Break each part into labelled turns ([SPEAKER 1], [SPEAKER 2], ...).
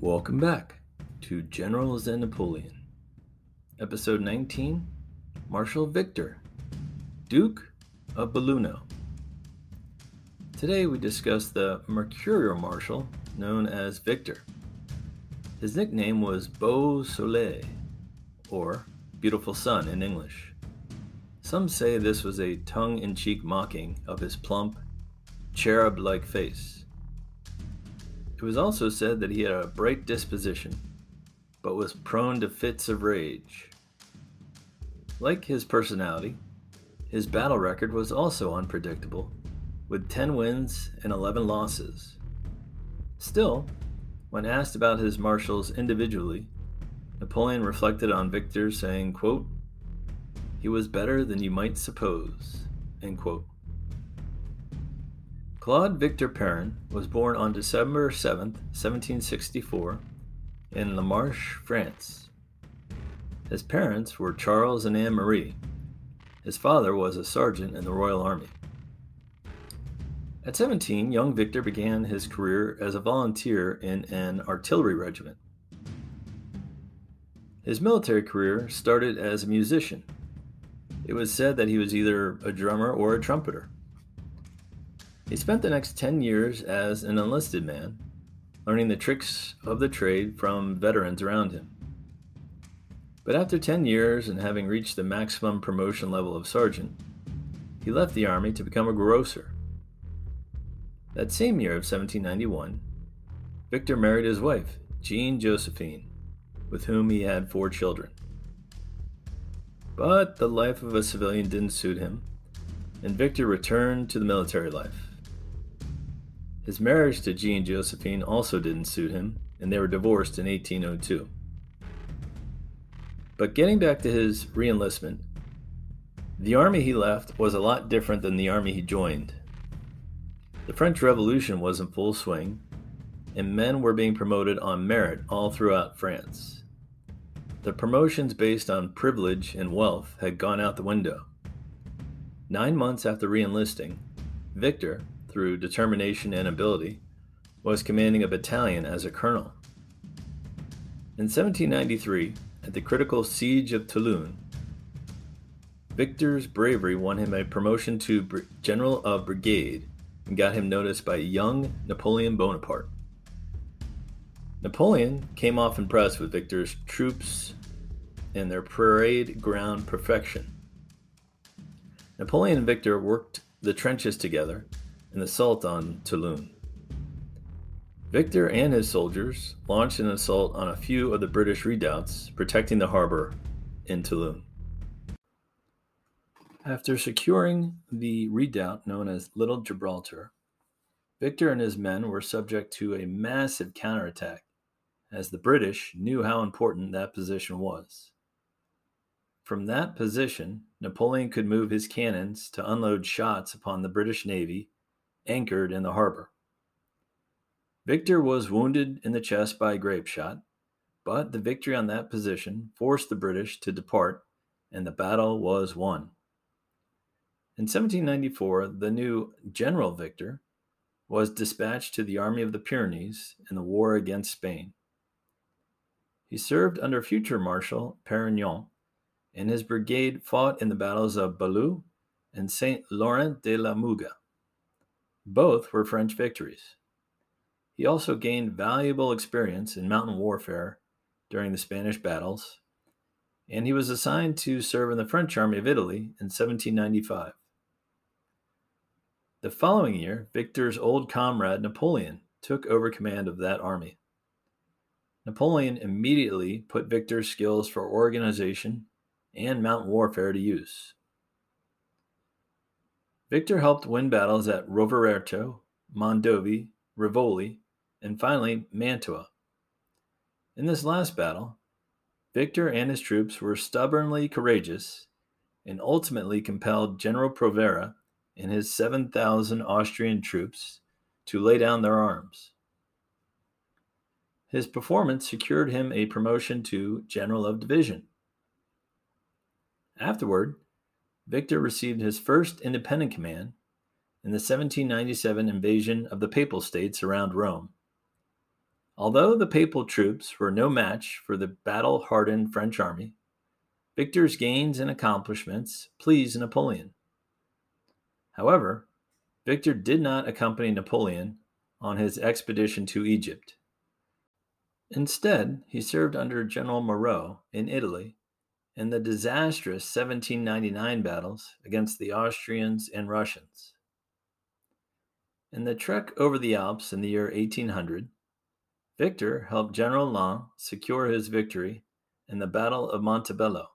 [SPEAKER 1] Welcome back to Generals and Napoleon. Episode 19 Marshal Victor, Duke of Belluno. Today we discuss the mercurial marshal known as Victor. His nickname was Beau Soleil, or Beautiful Sun in English. Some say this was a tongue in cheek mocking of his plump, cherub like face it was also said that he had a bright disposition, but was prone to fits of rage. Like his personality, his battle record was also unpredictable, with 10 wins and 11 losses. Still, when asked about his marshals individually, Napoleon reflected on Victor, saying, quote, He was better than you might suppose. End quote. Claude Victor Perrin was born on December 7, 1764, in La Marche, France. His parents were Charles and Anne Marie. His father was a sergeant in the Royal Army. At 17, young Victor began his career as a volunteer in an artillery regiment. His military career started as a musician. It was said that he was either a drummer or a trumpeter. He spent the next 10 years as an enlisted man, learning the tricks of the trade from veterans around him. But after 10 years and having reached the maximum promotion level of sergeant, he left the army to become a grocer. That same year of 1791, Victor married his wife, Jean Josephine, with whom he had four children. But the life of a civilian didn't suit him, and Victor returned to the military life. His marriage to Jean Josephine also didn't suit him, and they were divorced in 1802. But getting back to his reenlistment, the army he left was a lot different than the army he joined. The French Revolution was in full swing, and men were being promoted on merit all throughout France. The promotions based on privilege and wealth had gone out the window. Nine months after reenlisting, Victor, through determination and ability, was commanding a battalion as a colonel. In 1793, at the critical siege of Toulon, Victor's bravery won him a promotion to General of Brigade and got him noticed by young Napoleon Bonaparte. Napoleon came off impressed with Victor's troops and their parade ground perfection. Napoleon and Victor worked the trenches together an assault on Toulon. Victor and his soldiers launched an assault on a few of the British redoubts protecting the harbor in Toulon. After securing the redoubt known as Little Gibraltar, Victor and his men were subject to a massive counterattack, as the British knew how important that position was. From that position, Napoleon could move his cannons to unload shots upon the British Navy anchored in the harbor. Victor was wounded in the chest by a grape shot, but the victory on that position forced the British to depart, and the battle was won. In 1794, the new General Victor was dispatched to the Army of the Pyrenees in the war against Spain. He served under future Marshal Perignon, and his brigade fought in the battles of Boulou and Saint Laurent de la Muga. Both were French victories. He also gained valuable experience in mountain warfare during the Spanish battles, and he was assigned to serve in the French army of Italy in 1795. The following year, Victor's old comrade Napoleon took over command of that army. Napoleon immediately put Victor's skills for organization and mountain warfare to use. Victor helped win battles at Rovereto, Mondovì, Rivoli, and finally Mantua. In this last battle, Victor and his troops were stubbornly courageous and ultimately compelled General Provera and his 7,000 Austrian troops to lay down their arms. His performance secured him a promotion to General of Division. Afterward, Victor received his first independent command in the 1797 invasion of the Papal States around Rome. Although the papal troops were no match for the battle hardened French army, Victor's gains and accomplishments pleased Napoleon. However, Victor did not accompany Napoleon on his expedition to Egypt. Instead, he served under General Moreau in Italy in the disastrous 1799 battles against the Austrians and Russians. In the trek over the Alps in the year 1800, Victor helped General Lannes secure his victory in the Battle of Montebello.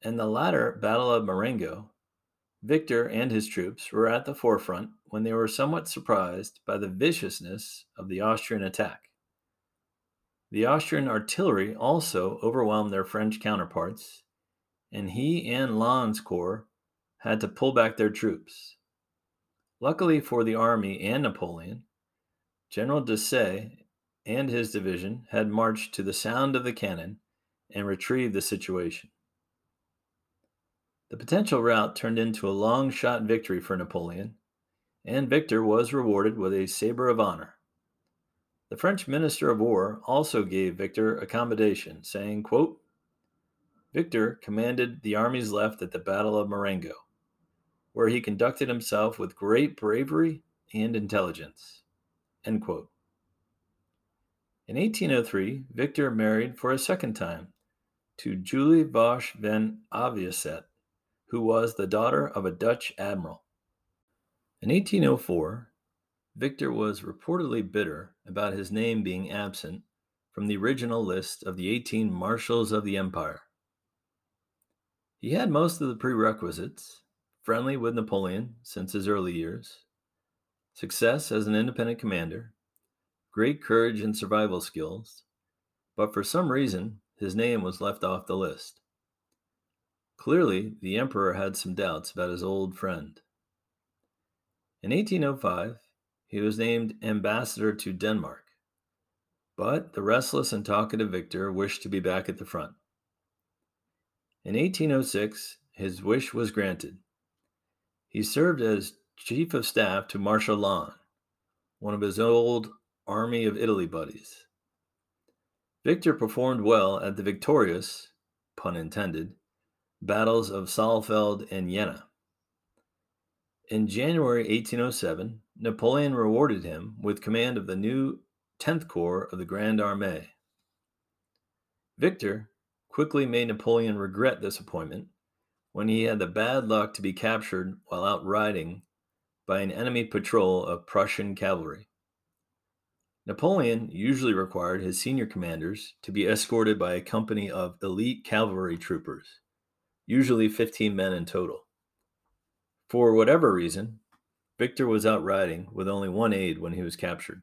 [SPEAKER 1] In the latter Battle of Marengo, Victor and his troops were at the forefront when they were somewhat surprised by the viciousness of the Austrian attack. The Austrian artillery also overwhelmed their French counterparts, and he and Lannes's corps had to pull back their troops. Luckily for the army and Napoleon, General Desaix and his division had marched to the sound of the cannon and retrieved the situation. The potential rout turned into a long shot victory for Napoleon, and Victor was rewarded with a Sabre of Honor. The French Minister of War also gave Victor accommodation, saying, quote, Victor commanded the armies left at the Battle of Marengo, where he conducted himself with great bravery and intelligence. End quote. In 1803, Victor married for a second time to Julie Vosch van Avesaet, who was the daughter of a Dutch admiral. In 1804, Victor was reportedly bitter about his name being absent from the original list of the 18 marshals of the empire. He had most of the prerequisites friendly with Napoleon since his early years, success as an independent commander, great courage and survival skills, but for some reason his name was left off the list. Clearly, the emperor had some doubts about his old friend. In 1805, he was named ambassador to Denmark, but the restless and talkative Victor wished to be back at the front. In 1806, his wish was granted. He served as chief of staff to Marshal Lannes, one of his old Army of Italy buddies. Victor performed well at the victorious, pun intended, battles of Saalfeld and Jena. In January 1807, Napoleon rewarded him with command of the new 10th Corps of the Grande Armée. Victor quickly made Napoleon regret this appointment when he had the bad luck to be captured while out riding by an enemy patrol of Prussian cavalry. Napoleon usually required his senior commanders to be escorted by a company of elite cavalry troopers usually 15 men in total. For whatever reason, Victor was out riding with only one aide when he was captured.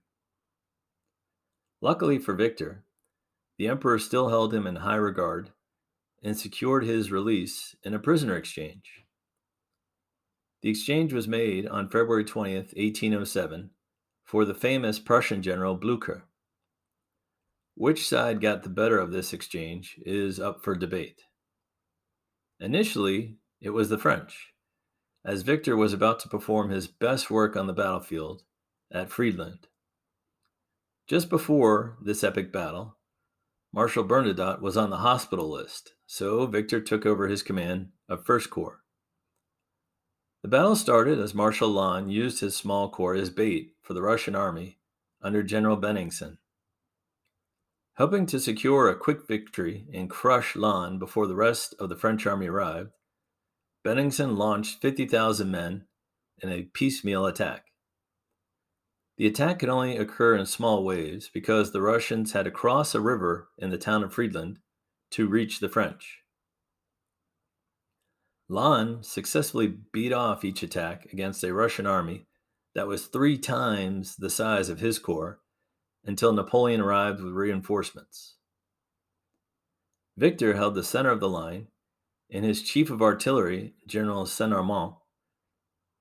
[SPEAKER 1] Luckily for Victor, the emperor still held him in high regard and secured his release in a prisoner exchange. The exchange was made on February 20th, 1807, for the famous Prussian general Blucher. Which side got the better of this exchange is up for debate. Initially, it was the French, as Victor was about to perform his best work on the battlefield at Friedland. Just before this epic battle, Marshal Bernadotte was on the hospital list, so Victor took over his command of First Corps. The battle started as Marshal Lannes used his small corps as bait for the Russian army under General Bennigsen. Hoping to secure a quick victory and crush Lannes before the rest of the French army arrived, Bennigsen launched 50,000 men in a piecemeal attack. The attack could only occur in small waves because the Russians had to cross a river in the town of Friedland to reach the French. Lannes successfully beat off each attack against a Russian army that was three times the size of his corps until Napoleon arrived with reinforcements. Victor held the center of the line, and his chief of artillery, General Senarmont,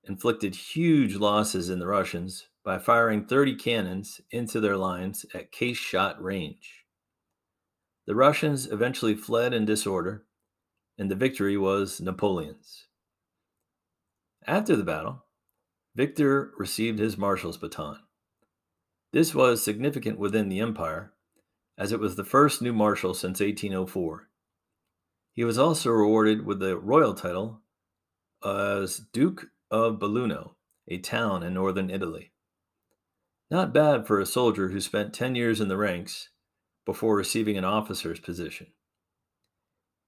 [SPEAKER 1] inflicted huge losses in the Russians by firing 30 cannons into their lines at case shot range. The Russians eventually fled in disorder, and the victory was Napoleon's. After the battle, Victor received his marshal's baton. This was significant within the empire, as it was the first new marshal since 1804. He was also rewarded with the royal title as Duke of Belluno, a town in northern Italy. Not bad for a soldier who spent 10 years in the ranks before receiving an officer's position.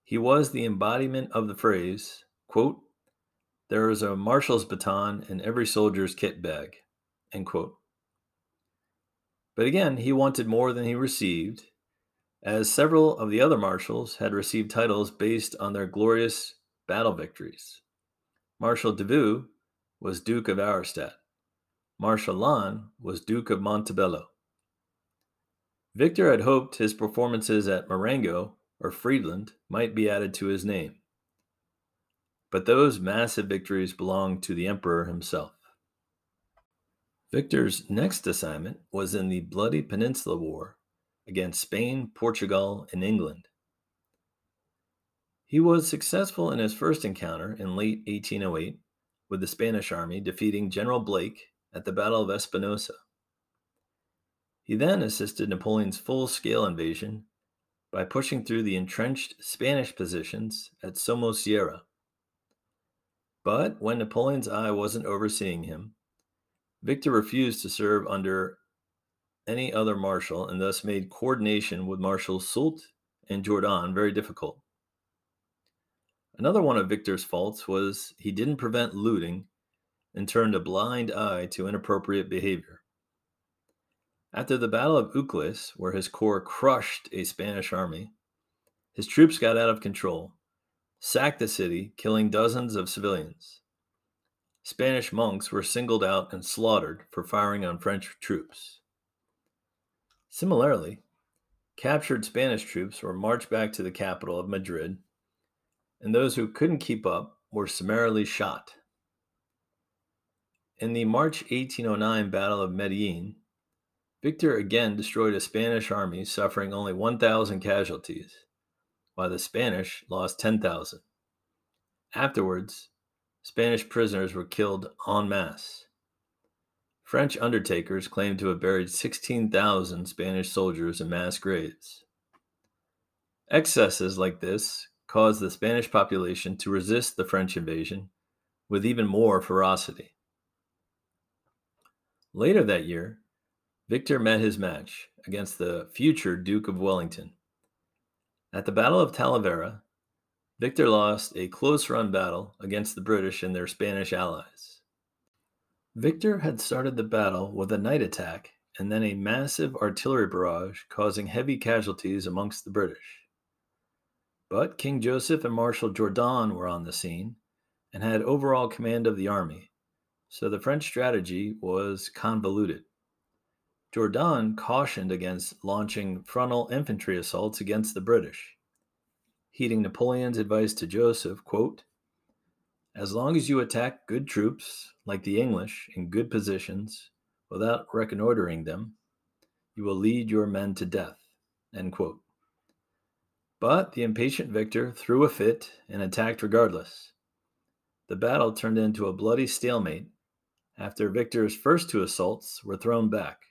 [SPEAKER 1] He was the embodiment of the phrase, quote, there is a marshal's baton in every soldier's kit bag, end quote. But again, he wanted more than he received, as several of the other marshals had received titles based on their glorious battle victories. Marshal Davout was Duke of Auerstadt. Marshal Lannes was Duke of Montebello. Victor had hoped his performances at Marengo or Friedland might be added to his name. But those massive victories belonged to the emperor himself. Victor's next assignment was in the Bloody Peninsula War against Spain, Portugal, and England. He was successful in his first encounter in late 1808 with the Spanish army, defeating General Blake at the Battle of Espinosa. He then assisted Napoleon's full scale invasion by pushing through the entrenched Spanish positions at Somosierra. But when Napoleon's eye wasn't overseeing him, Victor refused to serve under any other marshal and thus made coordination with Marshals Soult and Jourdan very difficult. Another one of Victor's faults was he didn't prevent looting and turned a blind eye to inappropriate behavior. After the Battle of Ucles, where his corps crushed a Spanish army, his troops got out of control, sacked the city, killing dozens of civilians. Spanish monks were singled out and slaughtered for firing on French troops. Similarly, captured Spanish troops were marched back to the capital of Madrid, and those who couldn't keep up were summarily shot. In the March 1809 Battle of Medellin, Victor again destroyed a Spanish army, suffering only 1,000 casualties, while the Spanish lost 10,000. Afterwards, Spanish prisoners were killed en masse. French undertakers claimed to have buried 16,000 Spanish soldiers in mass graves. Excesses like this caused the Spanish population to resist the French invasion with even more ferocity. Later that year, Victor met his match against the future Duke of Wellington. At the Battle of Talavera, Victor lost a close run battle against the British and their Spanish allies. Victor had started the battle with a night attack and then a massive artillery barrage causing heavy casualties amongst the British. But King Joseph and Marshal Jourdan were on the scene and had overall command of the army, so the French strategy was convoluted. Jourdan cautioned against launching frontal infantry assaults against the British, heeding Napoleon's advice to Joseph, quote, as long as you attack good troops, like the English, in good positions, without reconnoitering them, you will lead your men to death. But the impatient victor threw a fit and attacked regardless. The battle turned into a bloody stalemate after Victor's first two assaults were thrown back.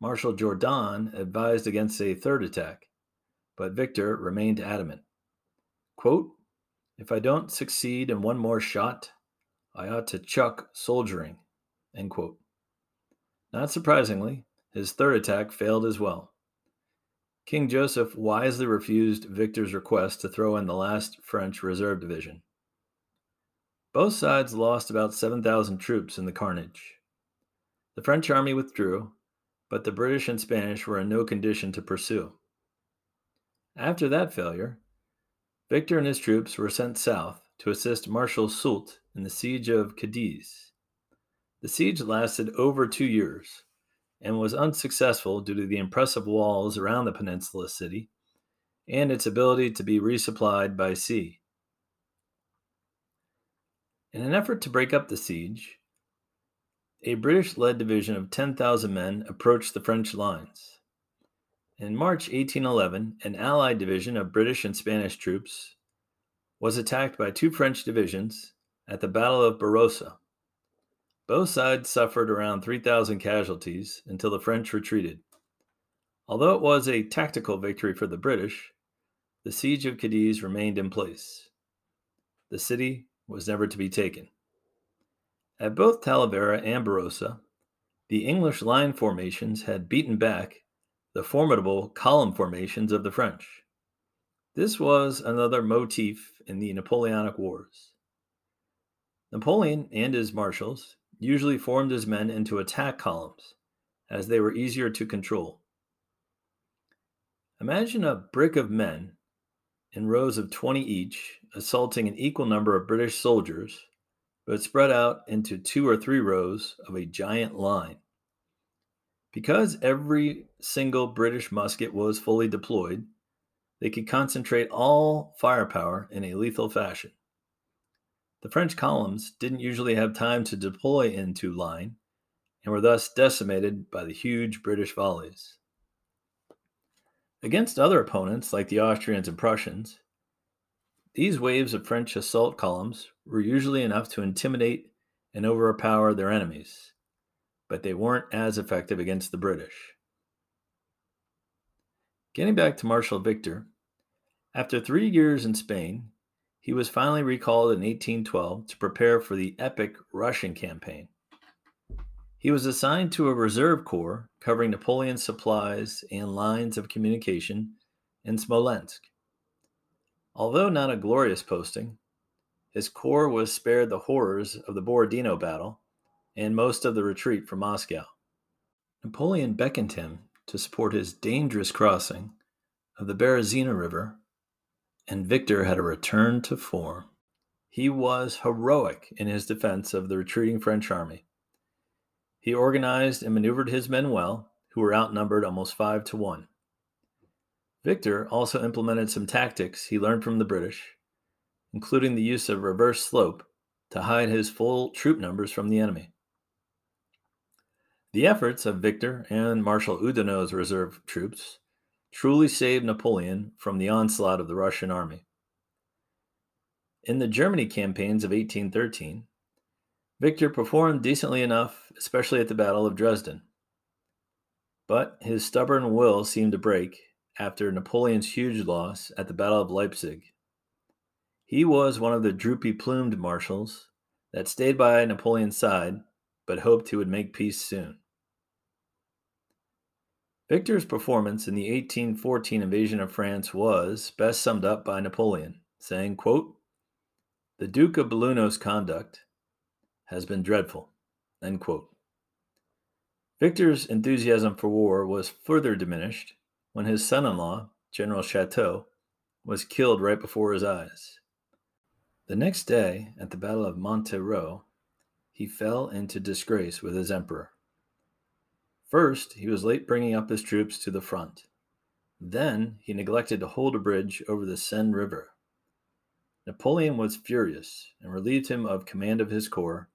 [SPEAKER 1] Marshal Jourdan advised against a third attack, but Victor remained adamant. Quote, if I don't succeed in one more shot, I ought to chuck soldiering. Not surprisingly, his third attack failed as well. King Joseph wisely refused Victor's request to throw in the last French reserve division. Both sides lost about 7,000 troops in the carnage. The French army withdrew, but the British and Spanish were in no condition to pursue. After that failure, Victor and his troops were sent south to assist Marshal Soult in the siege of Cadiz. The siege lasted over two years and was unsuccessful due to the impressive walls around the peninsula city and its ability to be resupplied by sea. In an effort to break up the siege, a British led division of 10,000 men approached the French lines. In March 1811, an Allied division of British and Spanish troops was attacked by two French divisions at the Battle of Barossa. Both sides suffered around 3,000 casualties until the French retreated. Although it was a tactical victory for the British, the siege of Cadiz remained in place. The city was never to be taken. At both Talavera and Barossa, the English line formations had beaten back the formidable column formations of the French. This was another motif in the Napoleonic Wars. Napoleon and his marshals usually formed his men into attack columns, as they were easier to control. Imagine a brick of men in rows of 20 each, assaulting an equal number of British soldiers, but spread out into two or three rows of a giant line. Because every single British musket was fully deployed, they could concentrate all firepower in a lethal fashion. The French columns didn't usually have time to deploy into line and were thus decimated by the huge British volleys. Against other opponents like the Austrians and Prussians, these waves of French assault columns were usually enough to intimidate and overpower their enemies, but they weren't as effective against the British. Getting back to Marshal Victor, after three years in Spain, he was finally recalled in 1812 to prepare for the epic Russian campaign. He was assigned to a reserve corps covering Napoleon's supplies and lines of communication in Smolensk. Although not a glorious posting, his corps was spared the horrors of the Borodino battle and most of the retreat from Moscow. Napoleon beckoned him to support his dangerous crossing of the Berezina River, and Victor had a return to form. He was heroic in his defense of the retreating French army. He organized and maneuvered his men well, who were outnumbered almost five to one. Victor also implemented some tactics he learned from the British, including the use of reverse slope to hide his full troop numbers from the enemy. The efforts of Victor and Marshal Oudinot's reserve troops truly saved Napoleon from the onslaught of the Russian army. In the Germany campaigns of 1813, Victor performed decently enough, especially at the Battle of Dresden. But his stubborn will seemed to break after Napoleon's huge loss at the Battle of Leipzig. He was one of the droopy plumed marshals that stayed by Napoleon's side but hoped he would make peace soon. Victor's performance in the 1814 invasion of France was best summed up by Napoleon, saying, quote, The Duke of Belluno's conduct has been dreadful. End quote. Victor's enthusiasm for war was further diminished when his son in law, General Chateau, was killed right before his eyes. The next day, at the Battle of Montereau, he fell into disgrace with his emperor. First, he was late bringing up his troops to the front. Then, he neglected to hold a bridge over the Seine River. Napoleon was furious and relieved him of command of his corps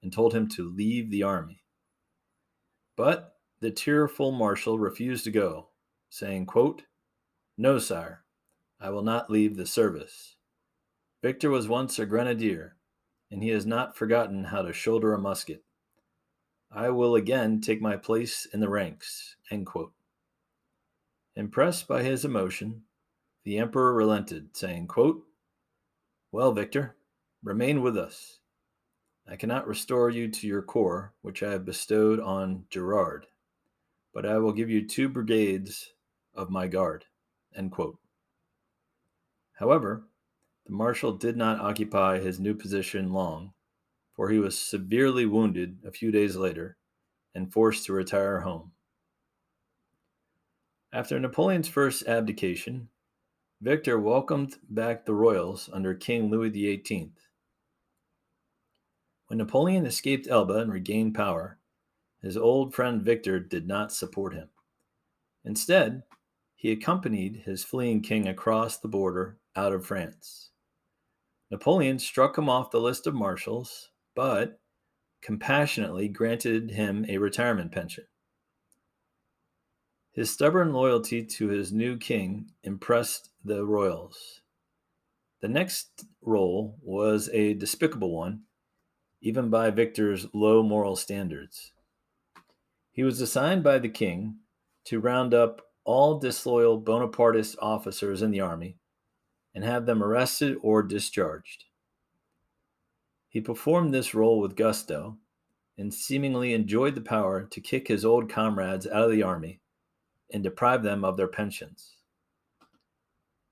[SPEAKER 1] and told him to leave the army. But the tearful marshal refused to go, saying, quote, No, sire, I will not leave the service. Victor was once a grenadier, and he has not forgotten how to shoulder a musket. I will again take my place in the ranks. Impressed by his emotion, the emperor relented, saying, quote, Well, Victor, remain with us. I cannot restore you to your corps, which I have bestowed on Gerard, but I will give you two brigades of my guard. However, the marshal did not occupy his new position long, for he was severely wounded a few days later and forced to retire home. After Napoleon's first abdication, Victor welcomed back the royals under King Louis XVIII. When Napoleon escaped Elba and regained power, his old friend Victor did not support him. Instead, he accompanied his fleeing king across the border out of France. Napoleon struck him off the list of marshals, but compassionately granted him a retirement pension. His stubborn loyalty to his new king impressed the royals. The next role was a despicable one even by Victor's low moral standards. He was assigned by the king to round up all disloyal Bonapartist officers in the army and have them arrested or discharged. He performed this role with gusto and seemingly enjoyed the power to kick his old comrades out of the army and deprive them of their pensions.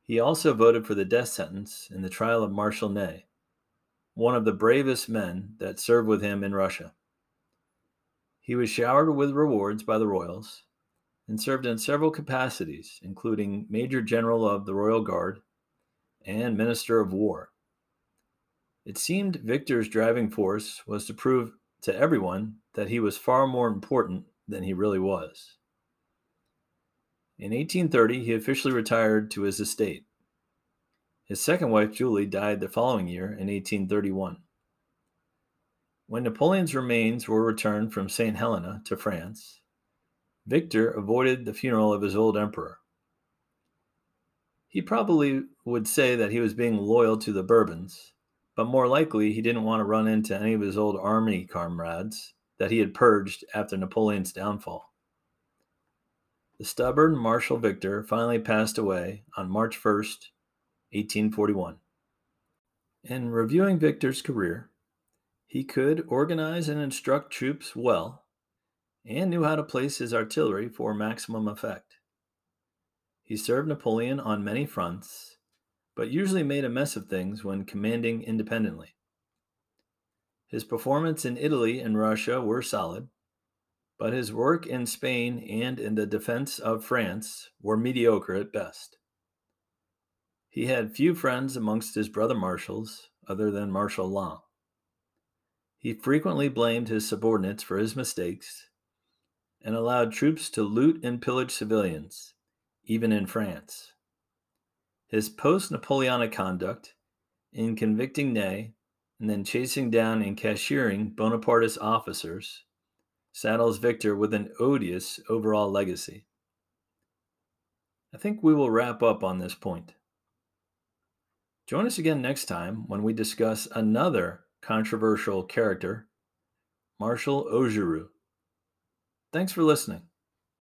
[SPEAKER 1] He also voted for the death sentence in the trial of Marshal Ney, one of the bravest men that served with him in Russia. He was showered with rewards by the royals and served in several capacities, including Major General of the Royal Guard and Minister of War. It seemed Victor's driving force was to prove to everyone that he was far more important than he really was. In 1830, he officially retired to his estate. His second wife, Julie, died the following year in 1831. When Napoleon's remains were returned from St. Helena to France, Victor avoided the funeral of his old emperor. He probably would say that he was being loyal to the Bourbons, but more likely he didn't want to run into any of his old army comrades that he had purged after Napoleon's downfall. The stubborn Marshal Victor finally passed away on March 1st, 1841. In reviewing Victor's career, he could organize and instruct troops well and knew how to place his artillery for maximum effect. He served Napoleon on many fronts but usually made a mess of things when commanding independently. His performance in Italy and Russia were solid, but his work in Spain and in the defense of France were mediocre at best. He had few friends amongst his brother marshals other than Marshal Lannes. He frequently blamed his subordinates for his mistakes and allowed troops to loot and pillage civilians, even in France. His post Napoleonic conduct in convicting Ney and then chasing down and cashiering Bonapartist officers saddles Victor with an odious overall legacy. I think we will wrap up on this point. Join us again next time when we discuss another controversial character, Marshal Augereau. Thanks for listening.